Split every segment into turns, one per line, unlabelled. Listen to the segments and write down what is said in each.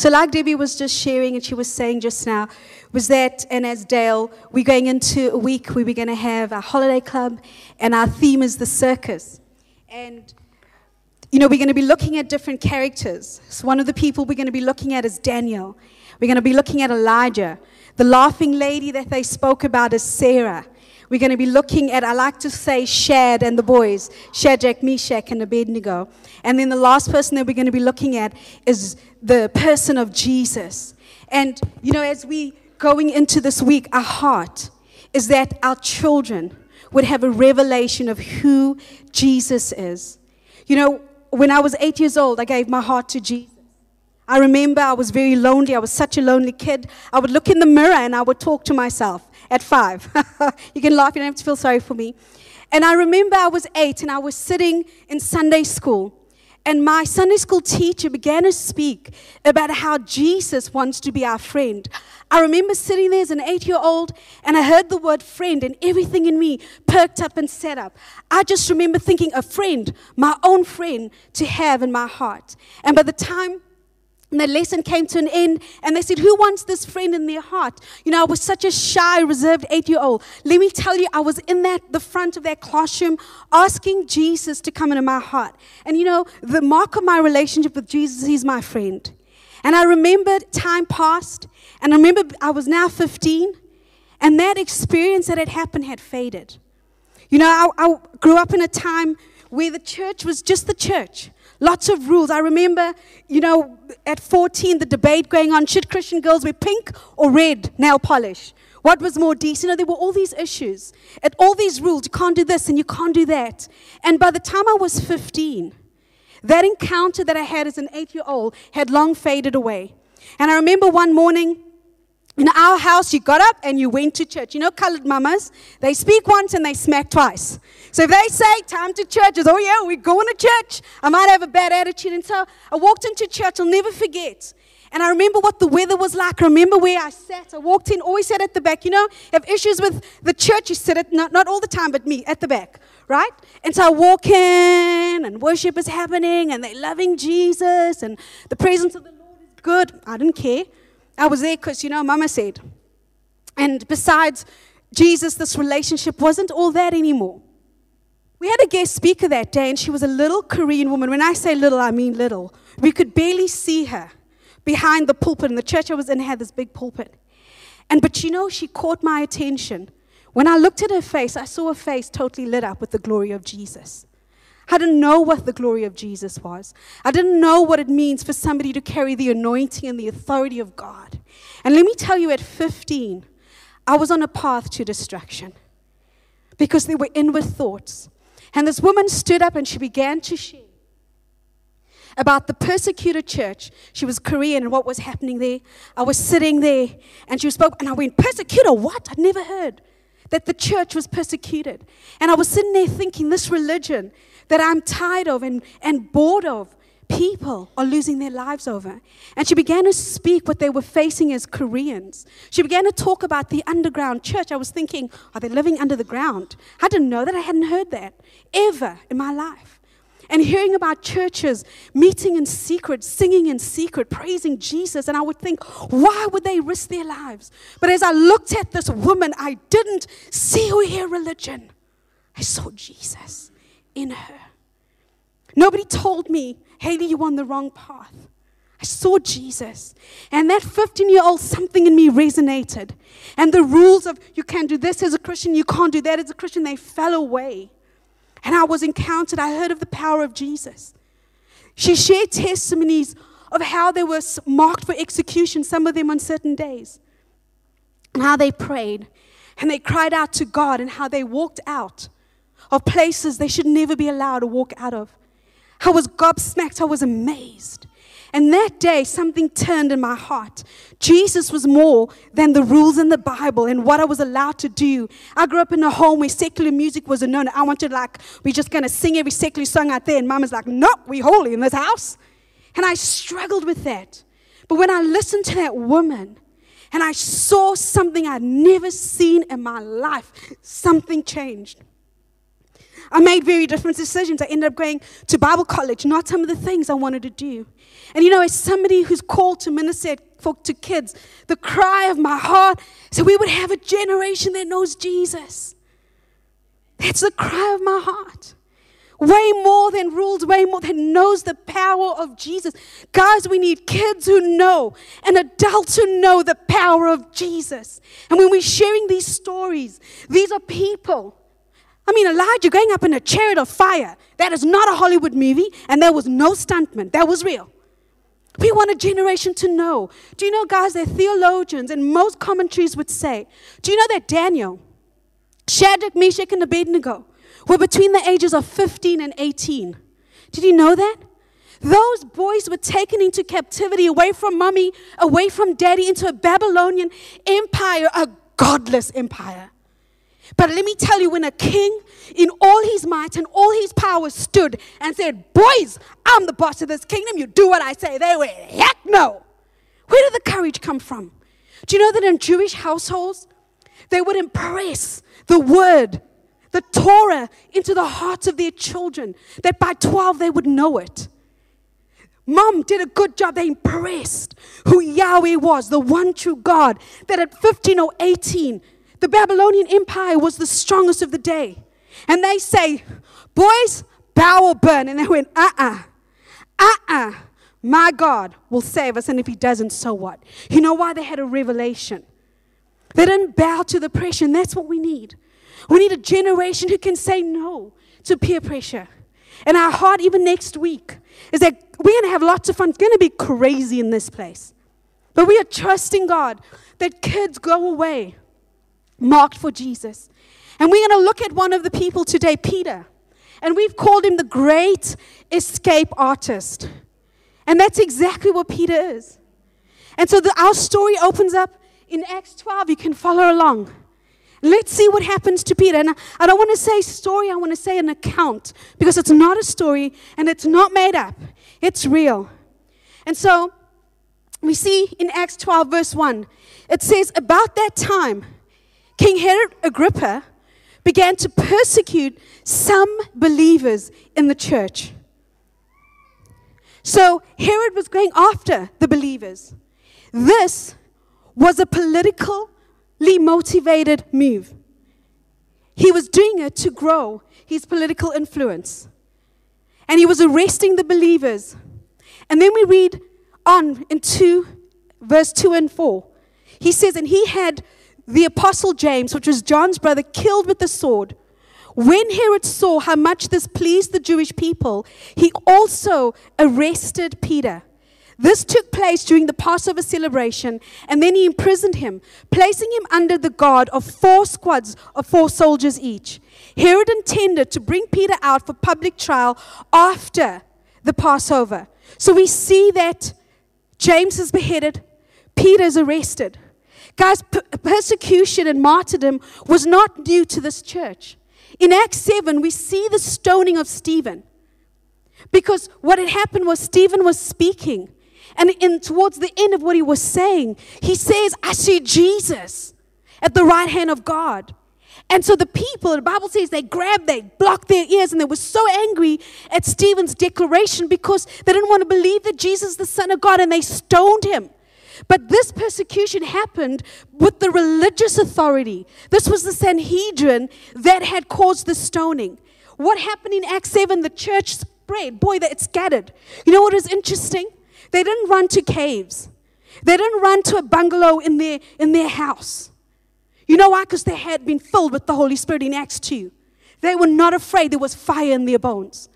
So, like Debbie was just sharing and she was saying just now, was that, and as Dale, we're going into a week where we're going to have a holiday club, and our theme is the circus. And you know, we're going to be looking at different characters. So, one of the people we're going to be looking at is Daniel. We're going to be looking at Elijah. The laughing lady that they spoke about is Sarah. We're going to be looking at, I like to say, Shad and the boys, Shadrach, Meshach, and Abednego. And then the last person that we're going to be looking at is the person of Jesus. And, you know, as we going into this week, our heart is that our children would have a revelation of who Jesus is. You know, when I was eight years old, I gave my heart to Jesus. I remember I was very lonely. I was such a lonely kid. I would look in the mirror and I would talk to myself at five. you can laugh, you don't have to feel sorry for me. And I remember I was eight and I was sitting in Sunday school. And my Sunday school teacher began to speak about how Jesus wants to be our friend. I remember sitting there as an eight year old and I heard the word friend, and everything in me perked up and sat up. I just remember thinking, a friend, my own friend to have in my heart. And by the time and the lesson came to an end, and they said, Who wants this friend in their heart? You know, I was such a shy, reserved eight year old. Let me tell you, I was in that, the front of that classroom asking Jesus to come into my heart. And you know, the mark of my relationship with Jesus, he's my friend. And I remembered time passed, and I remember I was now 15, and that experience that had happened had faded. You know, I, I grew up in a time where the church was just the church. Lots of rules. I remember, you know, at 14, the debate going on should Christian girls wear pink or red nail polish? What was more decent? You know, there were all these issues. At all these rules, you can't do this and you can't do that. And by the time I was 15, that encounter that I had as an eight year old had long faded away. And I remember one morning, in our house, you got up and you went to church. You know, colored mamas, they speak once and they smack twice. So if they say, time to church, it's, oh yeah, we're going to church. I might have a bad attitude. And so I walked into church, I'll never forget. And I remember what the weather was like. I remember where I sat. I walked in, always sat at the back. You know, have issues with the church, you sit at, not, not all the time, but me, at the back, right? And so I walk in, and worship is happening, and they're loving Jesus, and the presence of the Lord is good. I didn't care. I was there because, you know, Mama said. And besides Jesus, this relationship wasn't all that anymore. We had a guest speaker that day, and she was a little Korean woman. When I say little, I mean little. We could barely see her behind the pulpit, and the church I was in had this big pulpit. And but you know, she caught my attention. When I looked at her face, I saw a face totally lit up with the glory of Jesus. I didn't know what the glory of Jesus was. I didn't know what it means for somebody to carry the anointing and the authority of God. And let me tell you, at 15, I was on a path to destruction because there were inward thoughts. And this woman stood up and she began to share about the persecuted church. She was Korean and what was happening there. I was sitting there and she spoke, and I went, Persecutor, what? I'd never heard that the church was persecuted. And I was sitting there thinking, this religion that I'm tired of and, and bored of, people are losing their lives over. And she began to speak what they were facing as Koreans. She began to talk about the underground church. I was thinking, are they living under the ground? I didn't know that. I hadn't heard that ever in my life. And hearing about churches meeting in secret, singing in secret, praising Jesus. And I would think, why would they risk their lives? But as I looked at this woman, I didn't see or hear religion. I saw Jesus in her. Nobody told me, Haley, you're on the wrong path. I saw Jesus. And that 15 year old, something in me resonated. And the rules of you can't do this as a Christian, you can't do that as a Christian, they fell away. And I was encountered, I heard of the power of Jesus. She shared testimonies of how they were marked for execution, some of them on certain days, and how they prayed and they cried out to God and how they walked out of places they should never be allowed to walk out of. I was gobsmacked, I was amazed. And that day, something turned in my heart. Jesus was more than the rules in the Bible and what I was allowed to do. I grew up in a home where secular music was no. I wanted, like, we're just going to sing every secular song out there. And mama's like, no, we holy in this house. And I struggled with that. But when I listened to that woman and I saw something I'd never seen in my life, something changed. I made very different decisions. I ended up going to Bible college, not some of the things I wanted to do. And you know, as somebody who's called to minister for, to kids, the cry of my heart so we would have a generation that knows Jesus. That's the cry of my heart. Way more than rules, way more than knows the power of Jesus. Guys, we need kids who know and adults who know the power of Jesus. And when we're sharing these stories, these are people. I mean, Elijah going up in a chariot of fire. That is not a Hollywood movie, and there was no stuntman. That was real. We want a generation to know. Do you know, guys, that theologians and most commentaries would say, do you know that Daniel, Shadrach, Meshach, and Abednego were between the ages of 15 and 18? Did you know that? Those boys were taken into captivity away from mommy, away from daddy, into a Babylonian empire, a godless empire. But let me tell you, when a king in all his might and all his power stood and said, Boys, I'm the boss of this kingdom, you do what I say, they went, Heck no. Where did the courage come from? Do you know that in Jewish households, they would impress the word, the Torah, into the hearts of their children, that by 12 they would know it. Mom did a good job. They impressed who Yahweh was, the one true God, that at 15 or 18, the Babylonian Empire was the strongest of the day. And they say, Boys, bow or burn. And they went, Uh uh-uh, uh, uh-uh. My God will save us. And if He doesn't, so what? You know why they had a revelation? They didn't bow to the pressure. And that's what we need. We need a generation who can say no to peer pressure. And our heart, even next week, is that we're going to have lots of fun. It's going to be crazy in this place. But we are trusting God that kids go away marked for Jesus. And we're going to look at one of the people today, Peter. And we've called him the great escape artist. And that's exactly what Peter is. And so the, our story opens up in Acts 12. You can follow along. Let's see what happens to Peter. And I, I don't want to say story, I want to say an account because it's not a story and it's not made up, it's real. And so we see in Acts 12, verse 1, it says, About that time, King Herod Agrippa began to persecute some believers in the church. So Herod was going after the believers. This was a politically motivated move. He was doing it to grow his political influence. And he was arresting the believers. And then we read on in 2, verse 2 and 4. He says, And he had the apostle James, which was John's brother, killed with the sword. When Herod saw how much this pleased the Jewish people, he also arrested Peter. This took place during the Passover celebration, and then he imprisoned him, placing him under the guard of four squads of four soldiers each. Herod intended to bring Peter out for public trial after the Passover. So we see that James is beheaded, Peter is arrested. Guys, persecution and martyrdom was not new to this church. In Acts 7, we see the stoning of Stephen. Because what had happened was Stephen was speaking. And in, towards the end of what he was saying, he says, I see Jesus at the right hand of God. And so the people, the Bible says, they grabbed, they blocked their ears, and they were so angry at Stephen's declaration because they didn't want to believe that Jesus is the Son of God, and they stoned him. But this persecution happened with the religious authority. This was the Sanhedrin that had caused the stoning. What happened in Acts 7? The church spread. Boy, that it scattered. You know what is interesting? They didn't run to caves. They didn't run to a bungalow in their, in their house. You know why? Because they had been filled with the Holy Spirit in Acts 2. They were not afraid. There was fire in their bones.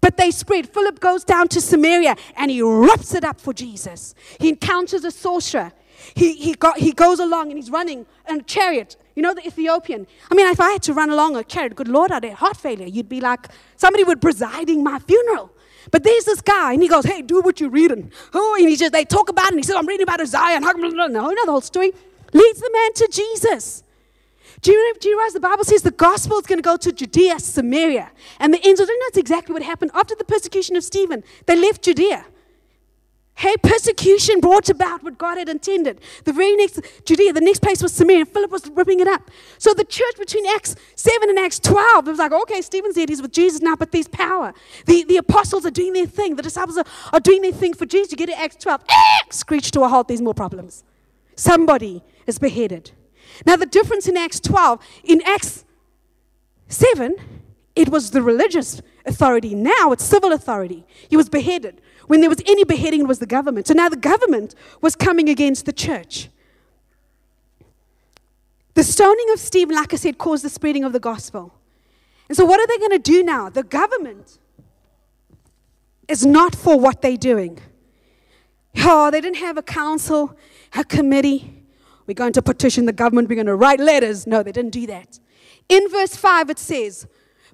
But they spread. Philip goes down to Samaria and he wraps it up for Jesus. He encounters a sorcerer. He, he, got, he goes along and he's running in a chariot. You know, the Ethiopian. I mean, if I had to run along a chariot, good Lord, I'd have heart failure. You'd be like, somebody would presiding my funeral. But there's this guy, and he goes, Hey, do what you're reading. Oh, and he just, they talk about it, and he says, I'm reading about Isaiah. And you know the whole story. Leads the man to Jesus. Do you, do you realize the Bible says the gospel is going to go to Judea, Samaria, and the ends of it? That's exactly what happened after the persecution of Stephen. They left Judea. Hey, persecution brought about what God had intended. The very next Judea, the next place was Samaria. Philip was ripping it up. So the church between Acts 7 and Acts 12, it was like, okay, Stephen's there, he's with Jesus now, but there's power. The, the apostles are doing their thing. The disciples are, are doing their thing for Jesus. You get to Acts 12, eh, screech to a halt, there's more problems. Somebody is beheaded. Now, the difference in Acts 12, in Acts 7, it was the religious authority. Now it's civil authority. He was beheaded. When there was any beheading, it was the government. So now the government was coming against the church. The stoning of Stephen, like I said, caused the spreading of the gospel. And so, what are they going to do now? The government is not for what they're doing. Oh, they didn't have a council, a committee. We're going to petition the government, we're going to write letters. No, they didn't do that. In verse 5, it says,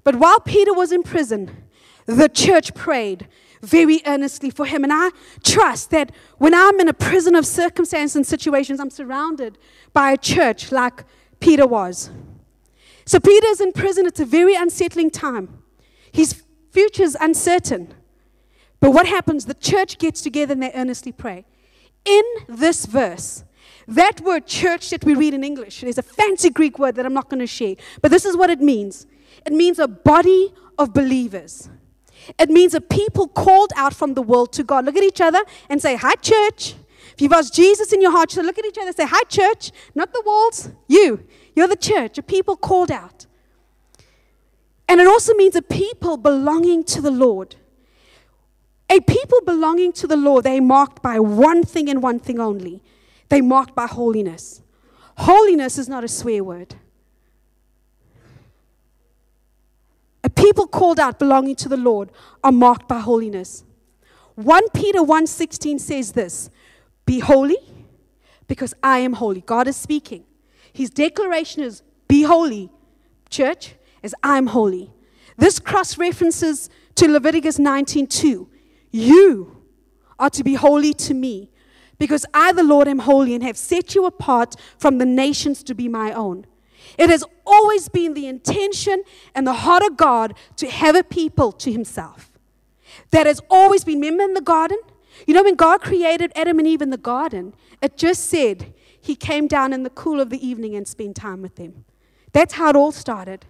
But while Peter was in prison, the church prayed very earnestly for him. And I trust that when I'm in a prison of circumstance and situations, I'm surrounded by a church like Peter was. So Peter's in prison. It's a very unsettling time. His future's uncertain. But what happens? The church gets together and they earnestly pray. In this verse, that word church that we read in English, is a fancy Greek word that I'm not going to share, but this is what it means it means a body of believers. It means a people called out from the world to God. Look at each other and say, Hi, church. If you've asked Jesus in your heart, so look at each other and say, Hi, church. Not the walls, you. You're the church, a people called out. And it also means a people belonging to the Lord. A people belonging to the Lord, they're marked by one thing and one thing only. They're marked by holiness. Holiness is not a swear word. A people called out belonging to the Lord are marked by holiness. 1 Peter 1:16 says this, "Be holy because I am holy." God is speaking. His declaration is, "Be holy, church, as I am holy." This cross references to Leviticus 19:2. You are to be holy to me, because I, the Lord, am holy and have set you apart from the nations to be my own. It has always been the intention and the heart of God to have a people to himself. That has always been. Remember in the garden? You know, when God created Adam and Eve in the garden, it just said he came down in the cool of the evening and spent time with them. That's how it all started.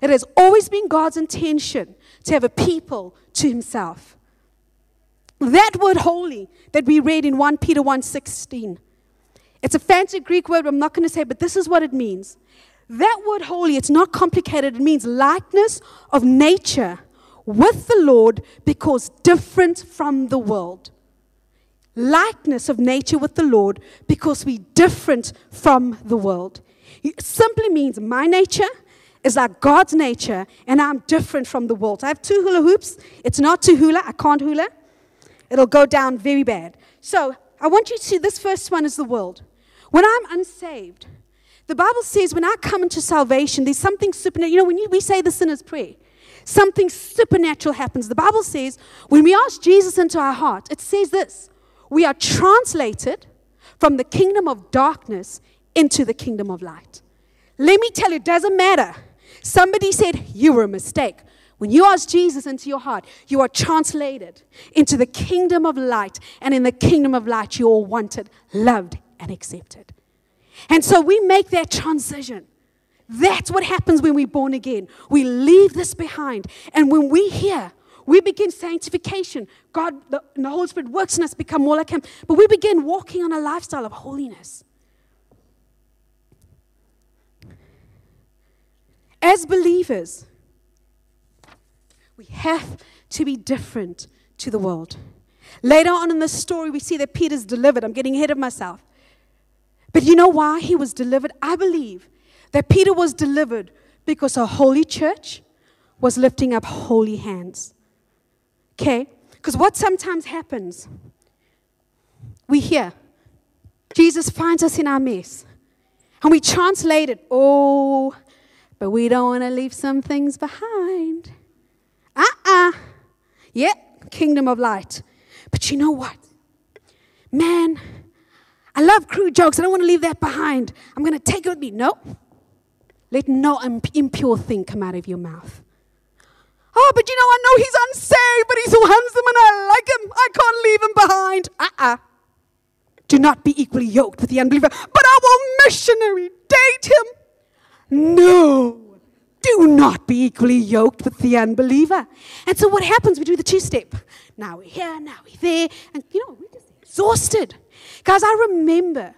It has always been God's intention to have a people to himself. That word holy that we read in 1 Peter 1:16. It's a fancy Greek word I'm not going to say, but this is what it means. That word holy, it's not complicated. It means likeness of nature with the Lord because different from the world. Likeness of nature with the Lord because we're different from the world. It simply means my nature is like God's nature and I'm different from the world. I have two hula hoops. It's not two hula. I can't hula. It'll go down very bad. So I want you to see this first one is the world. When I'm unsaved, the Bible says when I come into salvation, there's something supernatural. You know, when you, we say the sinner's prayer, something supernatural happens. The Bible says when we ask Jesus into our heart, it says this we are translated from the kingdom of darkness into the kingdom of light. Let me tell you, it doesn't matter. Somebody said, You were a mistake. When you ask Jesus into your heart, you are translated into the kingdom of light. And in the kingdom of light, you are wanted, loved, and accepted. And so we make that transition. That's what happens when we're born again. We leave this behind. And when we hear, we begin sanctification. God, the, the Holy Spirit works in us, become more like Him. But we begin walking on a lifestyle of holiness. As believers, we have to be different to the world. Later on in the story, we see that Peter's delivered. I'm getting ahead of myself. But you know why he was delivered? I believe that Peter was delivered because a holy church was lifting up holy hands. Okay? Because what sometimes happens, we hear Jesus finds us in our mess. And we translate it, oh, but we don't want to leave some things behind. Uh uh kingdom of light. But you know what? Man, I love crude jokes. I don't want to leave that behind. I'm going to take it with me. No. Let no impure thing come out of your mouth. Oh, but you know, I know he's unsaved, but he's so handsome and I like him. I can't leave him behind. Uh uh Do not be equally yoked with the unbeliever, but I will missionary date him. No. Do not be equally yoked with the unbeliever. And so what happens? We do the two step. Now we're here, now we're there. And you know, we're just exhausted. Guys, I remember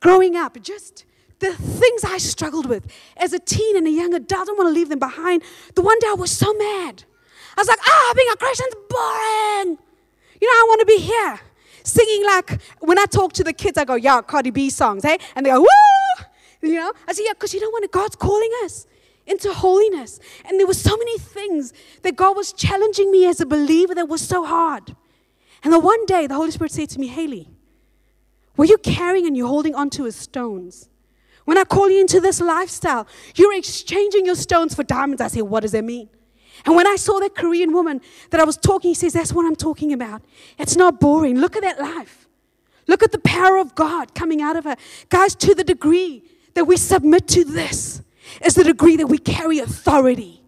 growing up, just the things I struggled with as a teen and a young adult, I don't want to leave them behind. The one day I was so mad. I was like, ah, being a Christian's boring. You know, I want to be here singing like when I talk to the kids, I go, yeah, Cardi B songs, hey? And they go, woo! You know? I say, yeah, because you know when God's calling us into holiness. And there were so many things that God was challenging me as a believer that was so hard. And then one day the Holy Spirit said to me, Haley, what you're carrying and you're holding onto as stones. When I call you into this lifestyle, you're exchanging your stones for diamonds. I say, what does that mean? And when I saw that Korean woman that I was talking, he says, That's what I'm talking about. It's not boring. Look at that life. Look at the power of God coming out of her. Guys, to the degree that we submit to this, is the degree that we carry authority.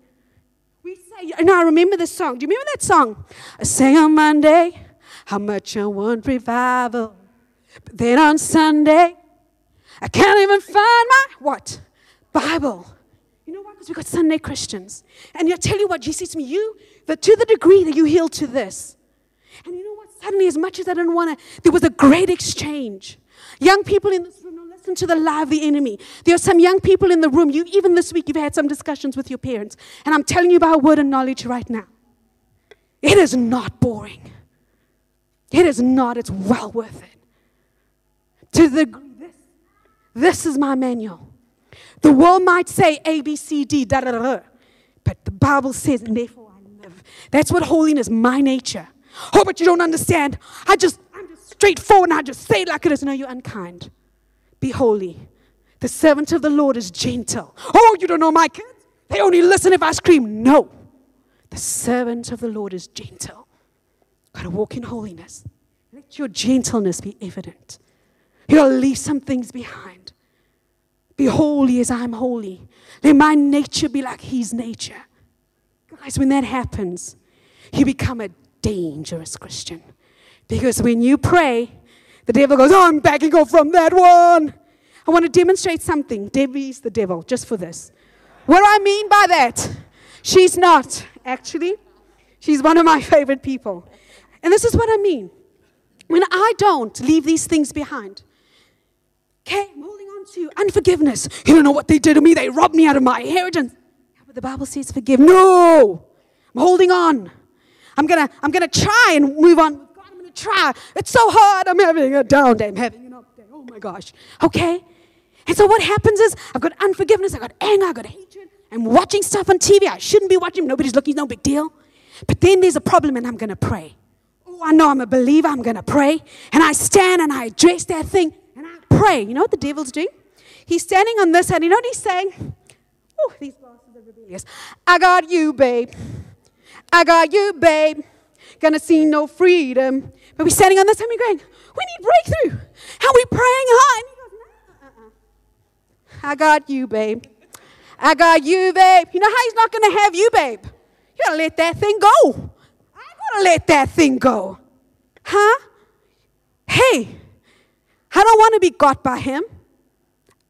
We say, and I remember this song. Do you remember that song? I sang on Monday how much I want revival. But then on Sunday, I can't even find my what? Bible. You know why? Because we've got Sunday Christians. And I tell you what, Jesus to me, you, that to the degree that you heal to this. And you know what? Suddenly, as much as I didn't want to, there was a great exchange. Young people in this room, to the lie of the enemy. There are some young people in the room, you even this week, you've had some discussions with your parents. And I'm telling you about word and knowledge right now. It is not boring. It is not, it's well worth it. To the this, is my manual. The world might say A, B, C, D, da da da da. But the Bible says, and therefore I live. That's what holiness, my nature. Oh, but you don't understand. I just, I'm just straightforward and I just say it like it is. No, you're unkind. Be holy. The servant of the Lord is gentle. Oh, you don't know my kids? They only listen if I scream. No. The servant of the Lord is gentle. Got to walk in holiness. Let your gentleness be evident. You got to leave some things behind. Be holy as I'm holy. Let my nature be like His nature. Guys, when that happens, you become a dangerous Christian. Because when you pray, the devil goes, oh, I'm backing off from that one. I want to demonstrate something. Debbie's the devil, just for this. What do I mean by that? She's not, actually. She's one of my favorite people. And this is what I mean. When I don't leave these things behind, okay, I'm holding on to unforgiveness. You don't know what they did to me. They robbed me out of my inheritance. But the Bible says forgive. No, I'm holding on. I'm gonna, I'm gonna try and move on. Try. It's so hard. I'm having a down day. I'm having an up day. Oh my gosh. Okay. And so what happens is I've got unforgiveness, I've got anger, I've got hatred. I'm watching stuff on TV. I shouldn't be watching. Nobody's looking. No big deal. But then there's a problem, and I'm gonna pray. Oh, I know I'm a believer, I'm going to pray. And I stand and I address that thing and I pray. You know what the devil's doing? He's standing on this and you know what he's saying? Oh, these glasses are rebellious. I got you, babe. I got you, babe. Gonna see no freedom. But we're standing on this and we're going, we need breakthrough. How are we praying hard? I got you, babe. I got you, babe. You know how he's not going to have you, babe? You got to let that thing go going to let that thing go. Huh? Hey, I don't want to be got by him.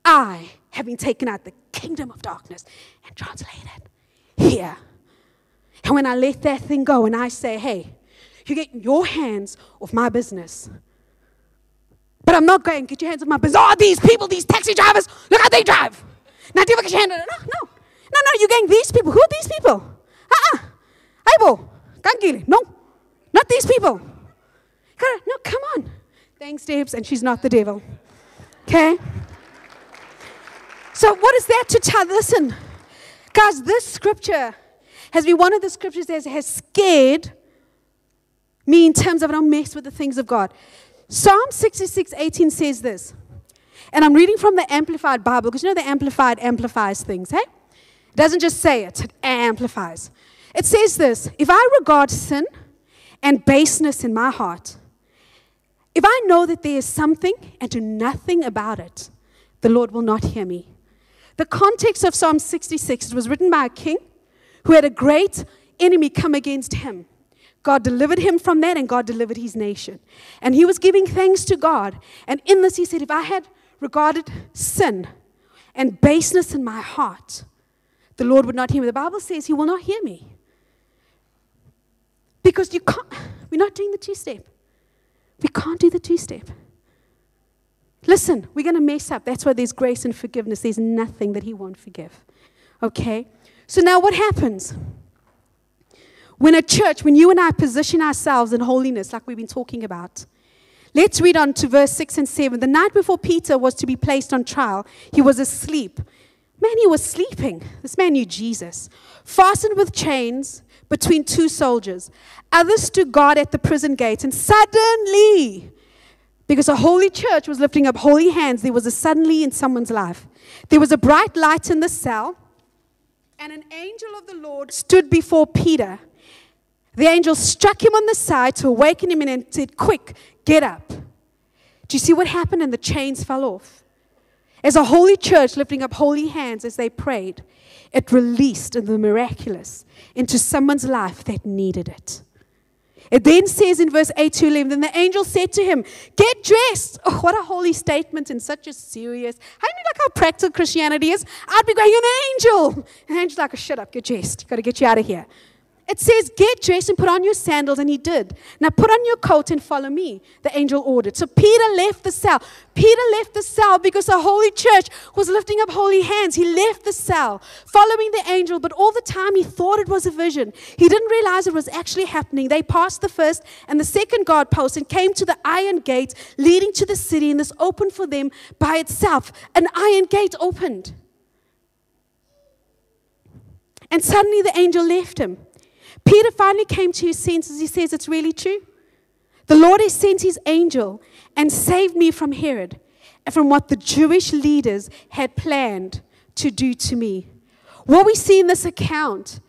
I have been taken out the kingdom of darkness and translated here. And when I let that thing go and I say, hey, you get your hands off my business. But I'm not going, get your hands off my business. Oh, these people, these taxi drivers, look how they drive. Now, do you get your hand? No, no. No, no, you're getting these people. Who are these people? Uh-uh. Abel. No, not these people. No, come on. Thanks, Debs, and she's not the devil. Okay? So, what is that to tell? Listen, guys, this scripture has been one of the scriptures that has scared me in terms of I don't mess with the things of God. Psalm 66 18 says this, and I'm reading from the Amplified Bible because you know the Amplified amplifies things, hey? It doesn't just say it, it amplifies. It says this If I regard sin and baseness in my heart, if I know that there is something and do nothing about it, the Lord will not hear me. The context of Psalm 66 was written by a king who had a great enemy come against him. God delivered him from that, and God delivered his nation. And he was giving thanks to God. And in this, he said, If I had regarded sin and baseness in my heart, the Lord would not hear me. The Bible says he will not hear me. Because you can't, we're not doing the two step. We can't do the two step. Listen, we're going to mess up. That's why there's grace and forgiveness. There's nothing that he won't forgive. Okay? So now what happens? When a church, when you and I position ourselves in holiness, like we've been talking about, let's read on to verse 6 and 7. The night before Peter was to be placed on trial, he was asleep. Man, he was sleeping. This man knew Jesus. Fastened with chains between two soldiers. Others stood guard at the prison gate, and suddenly, because a holy church was lifting up holy hands, there was a suddenly in someone's life. There was a bright light in the cell, and an angel of the Lord stood before Peter. The angel struck him on the side to awaken him and said, Quick, get up. Do you see what happened? And the chains fell off. As a holy church lifting up holy hands as they prayed, it released the miraculous into someone's life that needed it. It then says in verse 8 to 11, then the angel said to him, Get dressed. Oh, what a holy statement and such a serious. How do you like how practical Christianity is? I'd be going, an angel. The angel's like, Shut up, get dressed. Got to get you out of here. It says, Get dressed and put on your sandals, and he did. Now put on your coat and follow me, the angel ordered. So Peter left the cell. Peter left the cell because the holy church was lifting up holy hands. He left the cell, following the angel, but all the time he thought it was a vision. He didn't realize it was actually happening. They passed the first and the second guard post and came to the iron gate leading to the city, and this opened for them by itself. An iron gate opened. And suddenly the angel left him. Peter finally came to his senses. He says, It's really true. The Lord has sent his angel and saved me from Herod and from what the Jewish leaders had planned to do to me. What we see in this account,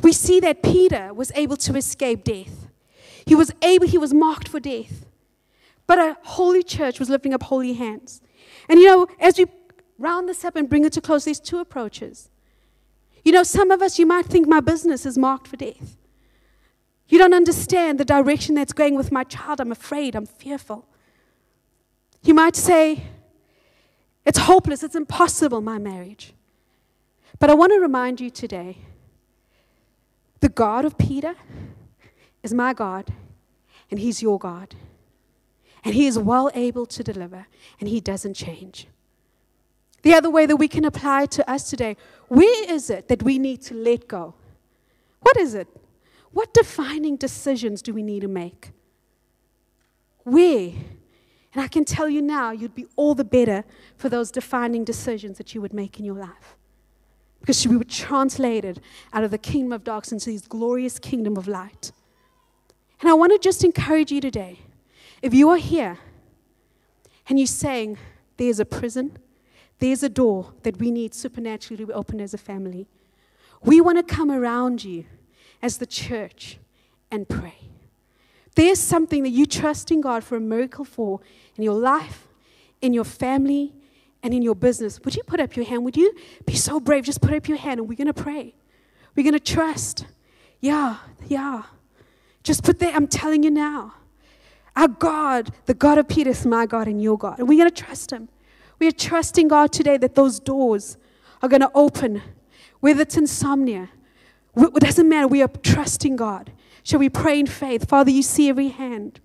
we see that Peter was able to escape death. He was able, he was marked for death. But a holy church was lifting up holy hands. And you know, as we round this up and bring it to close, there's two approaches. You know, some of us, you might think my business is marked for death. You don't understand the direction that's going with my child. I'm afraid, I'm fearful. You might say, it's hopeless, it's impossible, my marriage. But I want to remind you today the God of Peter is my God, and He's your God. And He is well able to deliver, and He doesn't change. The other way that we can apply to us today where is it that we need to let go? What is it? What defining decisions do we need to make? Where? And I can tell you now, you'd be all the better for those defining decisions that you would make in your life. Because we were translated out of the kingdom of darkness into this glorious kingdom of light. And I want to just encourage you today. If you are here and you're saying, there's a prison, there's a door that we need supernaturally open as a family. We want to come around you as the church and pray. There's something that you trust in God for a miracle for in your life, in your family, and in your business. Would you put up your hand? Would you be so brave? Just put up your hand and we're going to pray. We're going to trust. Yeah, yeah. Just put there, I'm telling you now. Our God, the God of Peter, is my God and your God. And we're going to trust him. We are trusting God today that those doors are going to open, whether it's insomnia. It doesn't matter. We are trusting God. Shall we pray in faith? Father, you see every hand.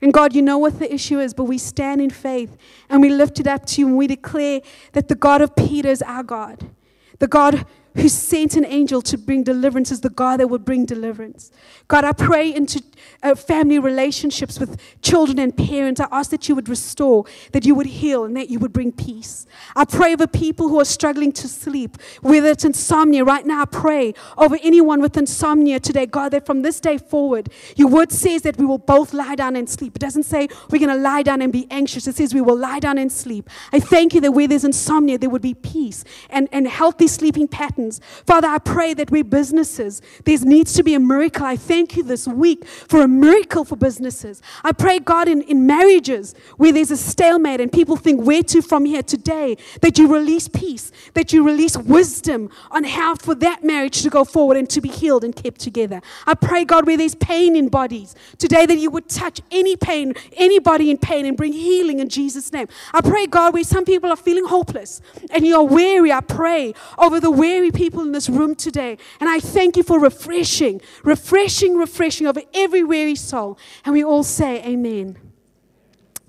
And God, you know what the issue is, but we stand in faith and we lift it up to you and we declare that the God of Peter is our God. The God who sent an angel to bring deliverance is the God that will bring deliverance. God, I pray into uh, family relationships with children and parents. I ask that you would restore, that you would heal, and that you would bring peace. I pray over people who are struggling to sleep, whether it's insomnia. Right now, I pray over anyone with insomnia today, God, that from this day forward, your word says that we will both lie down and sleep. It doesn't say we're going to lie down and be anxious, it says we will lie down and sleep. I thank you that where there's insomnia, there would be peace and, and healthy sleeping patterns Father, I pray that we businesses, there needs to be a miracle. I thank you this week for a miracle for businesses. I pray, God, in, in marriages where there's a stalemate and people think, where to from here today, that you release peace, that you release wisdom on how for that marriage to go forward and to be healed and kept together. I pray, God, where there's pain in bodies, today that you would touch any pain, anybody in pain, and bring healing in Jesus' name. I pray, God, where some people are feeling hopeless and you're weary, I pray over the weary people in this room today. And I thank you for refreshing, refreshing, refreshing over every weary soul. And we all say, Amen.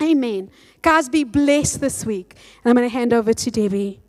Amen. Guys, be blessed this week. And I'm going to hand over to Debbie.